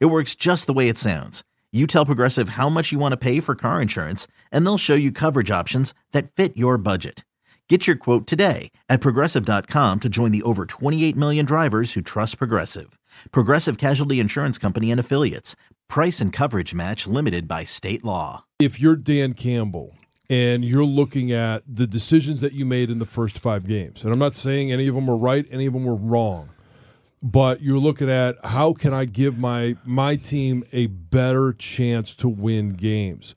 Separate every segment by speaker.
Speaker 1: It works just the way it sounds. You tell Progressive how much you want to pay for car insurance, and they'll show you coverage options that fit your budget. Get your quote today at progressive.com to join the over 28 million drivers who trust Progressive. Progressive Casualty Insurance Company and Affiliates. Price and coverage match limited by state law.
Speaker 2: If you're Dan Campbell and you're looking at the decisions that you made in the first five games, and I'm not saying any of them were right, any of them were wrong but you're looking at how can I give my my team a better chance to win games.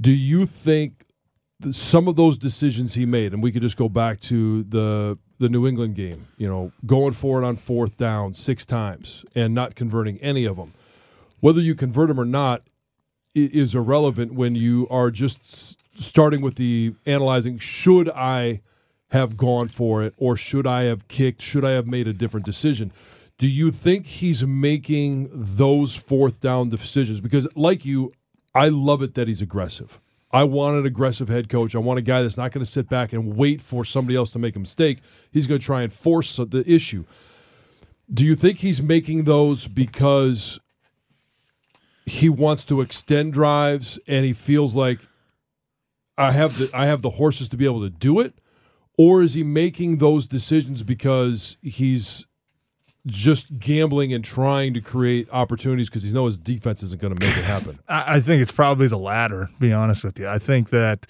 Speaker 2: Do you think some of those decisions he made, and we could just go back to the the New England game, you know, going for it on fourth down six times and not converting any of them, whether you convert them or not is irrelevant when you are just starting with the analyzing should I have gone for it or should I have kicked, should I have made a different decision? Do you think he's making those fourth down decisions? Because, like you, I love it that he's aggressive. I want an aggressive head coach. I want a guy that's not going to sit back and wait for somebody else to make a mistake. He's going to try and force the issue. Do you think he's making those because he wants to extend drives and he feels like I have the I have the horses to be able to do it? Or is he making those decisions because he's just gambling and trying to create opportunities because he knows his defense isn't going to make it happen.
Speaker 3: I think it's probably the latter. Be honest with you, I think that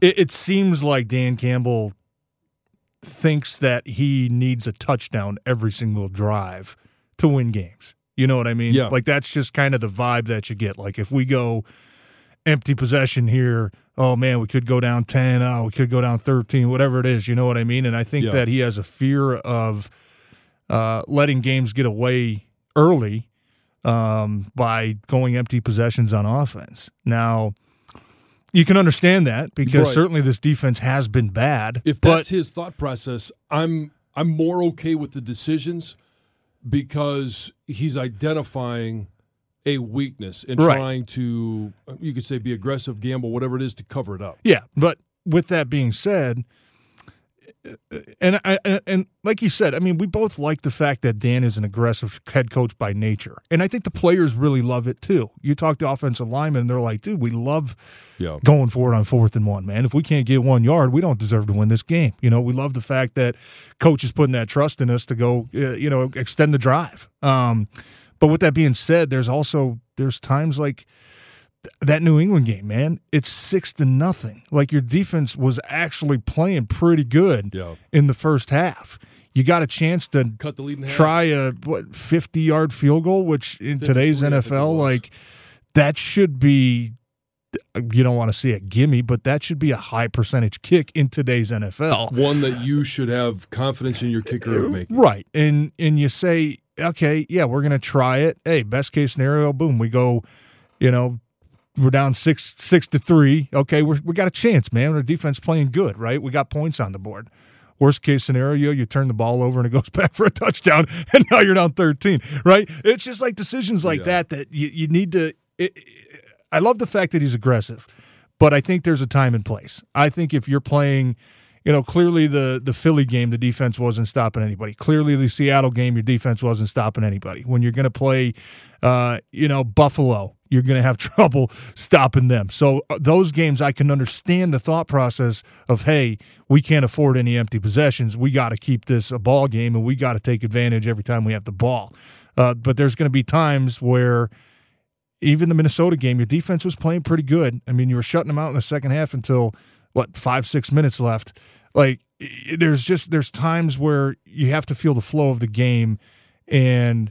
Speaker 3: it, it seems like Dan Campbell thinks that he needs a touchdown every single drive to win games. You know what I mean?
Speaker 2: Yeah.
Speaker 3: Like that's just kind of the vibe that you get. Like if we go empty possession here, oh man, we could go down 10, oh, we could go down 13, whatever it is, you know what I mean? And I think
Speaker 2: Yeah.
Speaker 3: that he has a fear of uh, letting games get away early um, by going empty possessions on offense. Now, you can understand that because
Speaker 2: Right.
Speaker 3: certainly this defense has been bad.
Speaker 2: If
Speaker 3: but
Speaker 2: that's his thought process, I'm I'm more okay with the decisions because he's identifying a weakness and
Speaker 3: Right.
Speaker 2: trying to you could say be aggressive, gamble, whatever it is to cover it up.
Speaker 3: Yeah, but with that being said, and I and, and like you said, I mean, we both like the fact that Dan is an aggressive head coach by nature, and I think the players really love it too. You talk to offensive linemen, and they're like, "Dude, we love
Speaker 2: Yeah.
Speaker 3: going for it on fourth and one, man. If we can't get one yard, we don't deserve to win this game. You know, we love the fact that coach is putting that trust in us to go, uh, you know, extend the drive. Um, but with that being said, there's also there's times like that New England game, man. It's six to nothing. Like your defense was actually playing pretty good
Speaker 2: Yeah.
Speaker 3: in the first half. You got a chance to
Speaker 2: Cut the lead in half.
Speaker 3: try a what fifty yard field goal, which in today's
Speaker 2: 53, I think it
Speaker 3: NFL, like that should be. You don't want to see a gimme, but that should be a high percentage kick in today's NFL.
Speaker 2: one that you should have confidence in your kicker of making.
Speaker 3: Right. And and you say, okay, yeah, we're gonna try it. Hey, best case scenario, boom, we go, you know, we're down six six to three. Okay, we're, we got a chance, man. Our defense playing good, right? We got points on the board. Worst case scenario, you turn the ball over and it goes back for a touchdown, and now you're down 13, right? It's just like decisions like
Speaker 2: Yeah.
Speaker 3: that that you, you need to. It, I love the fact that he's aggressive, but I think there's a time and place. I think if you're playing, you know, clearly the the Philly game, the defense wasn't stopping anybody. Clearly the Seattle game, your defense wasn't stopping anybody. When you're going to play, uh, you know, Buffalo, you're going to have trouble stopping them. So uh, those games, I can understand the thought process of, hey, we can't afford any empty possessions. We got to keep this a ball game, and we got to take advantage every time we have the ball. Uh, but there's going to be times where even the Minnesota game, your defense was playing pretty good. I mean, you were shutting them out in the second half until what five six minutes left. Like there's just there's times where you have to feel the flow of the game and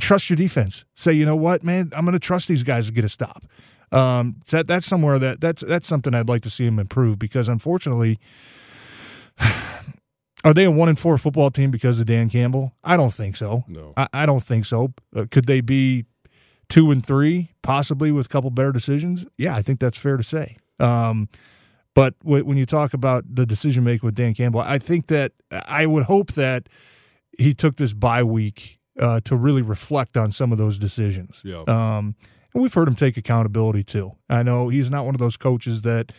Speaker 3: trust your defense. Say, you know what, man, I'm going to trust these guys to get a stop. Um, so that that's somewhere that that's that's something I'd like to see him improve because unfortunately. Are they a one and four football team because of Dan Campbell? I don't think so.
Speaker 2: No.
Speaker 3: I, I don't think so. Uh, could they be two and three possibly with a couple better decisions. Yeah, I think that's fair to say. Um, but when you talk about the decision making with Dan Campbell, I think that I would hope that he took this bye week uh, to really reflect on some of those decisions.
Speaker 2: Yeah.
Speaker 3: Um, and we've heard him take accountability too. I know he's not one of those coaches that,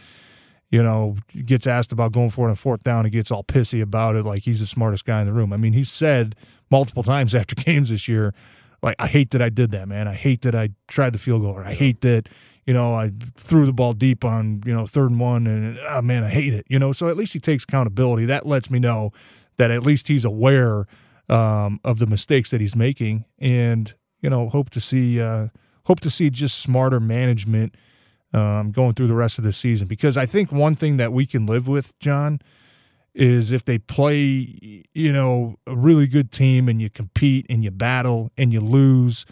Speaker 3: you know, gets asked about going for it on fourth down and gets all pissy about it like he's the smartest guy in the room. I mean, he said multiple times after games this year, like, I hate that I did that, man. I hate that I tried the field goal. Or I hate that, you know, I threw the ball deep on, you know, third and one and, oh, man, I hate it. You know, so at least he takes accountability. That lets me know that at least he's aware um, of the mistakes that he's making and, you know, hope to see, uh, hope to see just smarter management um, going through the rest of the season. Because I think one thing that we can live with, John, is if they play, you know, a really good team and you compete and you battle and you lose,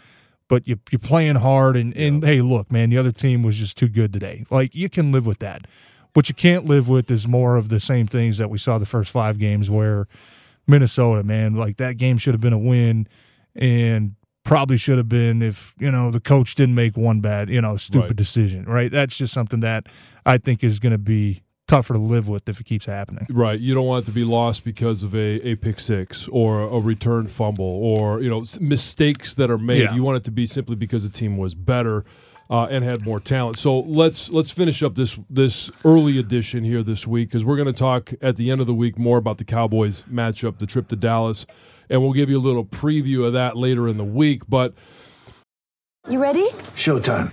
Speaker 3: but you, you're playing hard and, and hey, look, man, the other team was just too good today. Like you can live with that. What you can't live with is more of the same things that we saw the first five games where Minnesota, man, like that game should have been a win and probably should have been if, you know, the coach didn't make one bad, you know, stupid
Speaker 2: Right.
Speaker 3: decision, right? That's just something that I think is going to be tougher to live with if it keeps happening.
Speaker 2: Right. You don't want it to be lost because of a, a pick six or a return fumble or, you know, mistakes that are made.
Speaker 3: Yeah.
Speaker 2: You want it to be simply because the team was better uh, and had more talent. So let's let's finish up this this early edition here this week because we're going to talk at the end of the week more about the Cowboys matchup, the trip to Dallas, and we'll give you a little preview of that later in the week. But
Speaker 4: You ready?
Speaker 5: Showtime.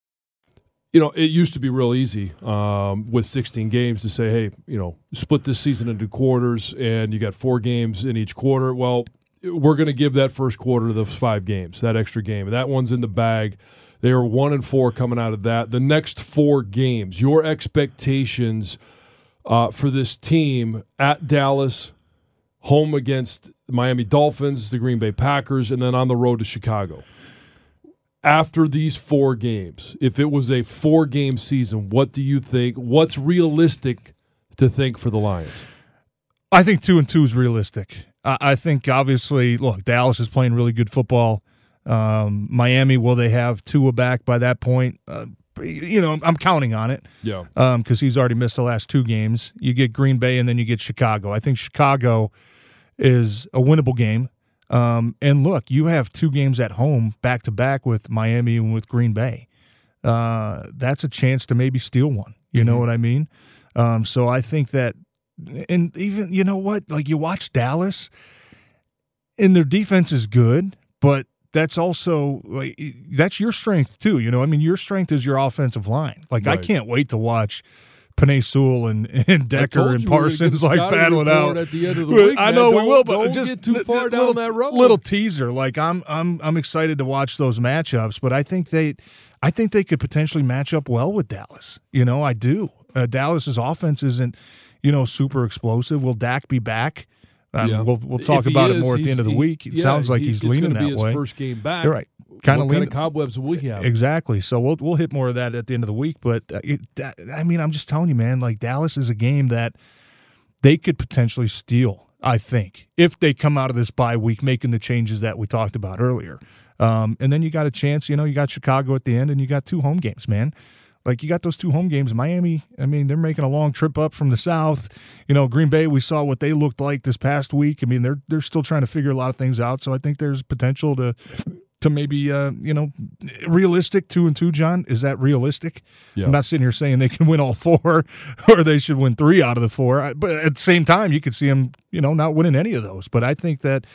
Speaker 2: You know, it used to be real easy um, with 16 games to say, hey, you know, split this season into quarters and you got four games in each quarter. Well, we're going to give that first quarter those five games, that extra game. That one's in the bag. They are one and four coming out of that. The next four games, your expectations uh, for this team at Dallas, home against Miami Dolphins, the Green Bay Packers, and then on the road to Chicago after these four games, if it was a four game season, what do you think? What's realistic to think for the Lions?
Speaker 3: I think two and two is realistic. I, I think obviously, look, Dallas is playing really good football. Um, Miami, will they have Tua back by that point? Uh, you know, I'm counting on it
Speaker 2: Yeah.
Speaker 3: because he's already missed the last two games. You get Green Bay and then you get Chicago. I think Chicago is a winnable game. Um, and look, you have two games at home back to back with Miami and with Green Bay. Uh, that's a chance to maybe steal one. You know what I mean? Um, so I think that, and even you know what, like you watch Dallas, and their defense is good, but that's also like that's your strength too. You know, I mean, your strength is your offensive line. Like I can't wait to watch. Penei Sewell and, and Decker and
Speaker 2: you we were gonna
Speaker 3: Parsons like battling out
Speaker 2: at the end of the week,
Speaker 3: I know we will, but just
Speaker 2: get too far down
Speaker 3: little,
Speaker 2: that road.
Speaker 3: Little teaser, like I'm, I'm, I'm excited to watch those matchups. But I think they, I think they could potentially match up well with Dallas. You know, I do. Uh, Dallas's offense isn't, you know, super explosive. Will Dak be back? Um,
Speaker 2: Yeah.
Speaker 3: We'll we'll talk
Speaker 2: If
Speaker 3: about it
Speaker 2: is,
Speaker 3: more at the end of the
Speaker 2: he-
Speaker 3: week. It
Speaker 2: yeah,
Speaker 3: sounds like
Speaker 2: he-
Speaker 3: he's leaning that
Speaker 2: his
Speaker 3: way.
Speaker 2: First game back.
Speaker 3: You're right. Kind of
Speaker 2: kind of cobwebs will we have?
Speaker 3: Exactly. So we'll we'll hit more of that at the end of the week. But uh, it, that, I mean, I'm just telling you, man. Like Dallas is a game that they could potentially steal. I think if they come out of this bye week making the changes that we talked about earlier, um, and then you got a chance. You know, you got Chicago at the end, and you got two home games, man. Like you got those two home games. Miami, I mean, they're making a long trip up from the south. You know, Green Bay, we saw what they looked like this past week. I mean, they're they're still trying to figure a lot of things out. So I think there's potential to to maybe uh, you know realistic two and two. John, is that realistic?
Speaker 2: Yeah.
Speaker 3: I'm not sitting here saying they can win all four or they should win three out of the four. But at the same time, you could see them, you know, not winning any of those. But I think that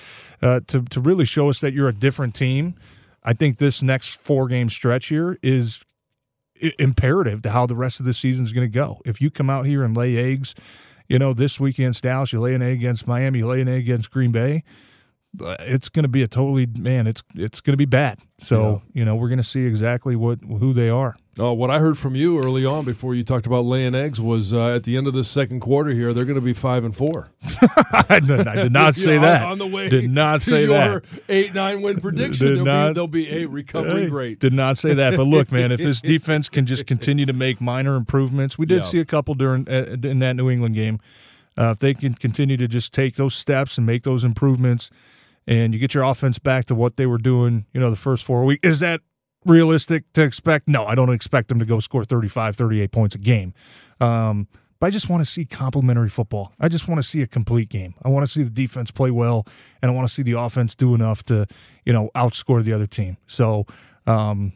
Speaker 3: uh, to to really show us that you're a different team, I think this next four game stretch here is imperative to how the rest of the season is going to go. If you come out here and lay eggs, you know, this week against Dallas, you lay an egg against Miami, you lay an egg against Green Bay. uh, It's going to be a totally man. It's it's going to be bad. So you know we're going to see exactly what who they are.
Speaker 2: Oh, what I heard from you early on before you talked about laying eggs was uh, at the end of the second quarter here, they're going to be five and four.
Speaker 3: I did, I did not say
Speaker 2: On-
Speaker 3: that.
Speaker 2: on the way.
Speaker 3: Did not say
Speaker 2: your
Speaker 3: that.
Speaker 2: Eight nine win prediction.
Speaker 3: Did
Speaker 2: They'll,
Speaker 3: not-
Speaker 2: be, they'll be a recovering
Speaker 3: Hey,
Speaker 2: great.
Speaker 3: Did not say that. But look, man, if this defense can just continue to make minor improvements, we did
Speaker 2: Yeah.
Speaker 3: see a couple during uh, in that New England game. Uh, if they can continue to just take those steps and make those improvements, and you get your offense back to what they were doing, you know, the first four weeks, is that realistic to expect? No, I don't expect them to go score 35, 38 points a game. Um, but I just want to see complementary football. I just want to see a complete game. I want to see the defense play well, and I want to see the offense do enough to, you know, outscore the other team. So, um,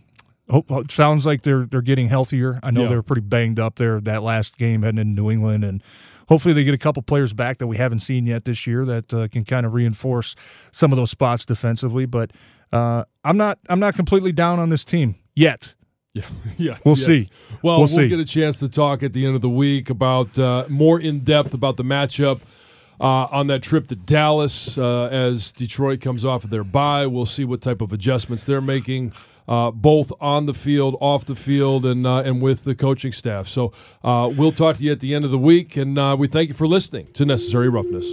Speaker 3: hope, it sounds like they're they're getting healthier. I know
Speaker 2: Yeah.
Speaker 3: they were pretty banged up there that last game heading into New England, and hopefully they get a couple players back that we haven't seen yet this year that uh, can kind of reinforce some of those spots defensively. But uh, I'm not I'm not completely down on this team yet.
Speaker 2: Yeah, yeah.
Speaker 3: We'll
Speaker 2: yes.
Speaker 3: see.
Speaker 2: Well,
Speaker 3: We'll
Speaker 2: we'll,
Speaker 3: see.
Speaker 2: get a chance to talk at the end of the week about uh, more in depth about the matchup uh, on that trip to Dallas uh, as Detroit comes off of their bye. We'll see what type of adjustments they're making. Uh, both on the field, off the field, and uh, and with the coaching staff. So uh, we'll talk to you at the end of the week, and uh, we thank you for listening to Necessary Roughness.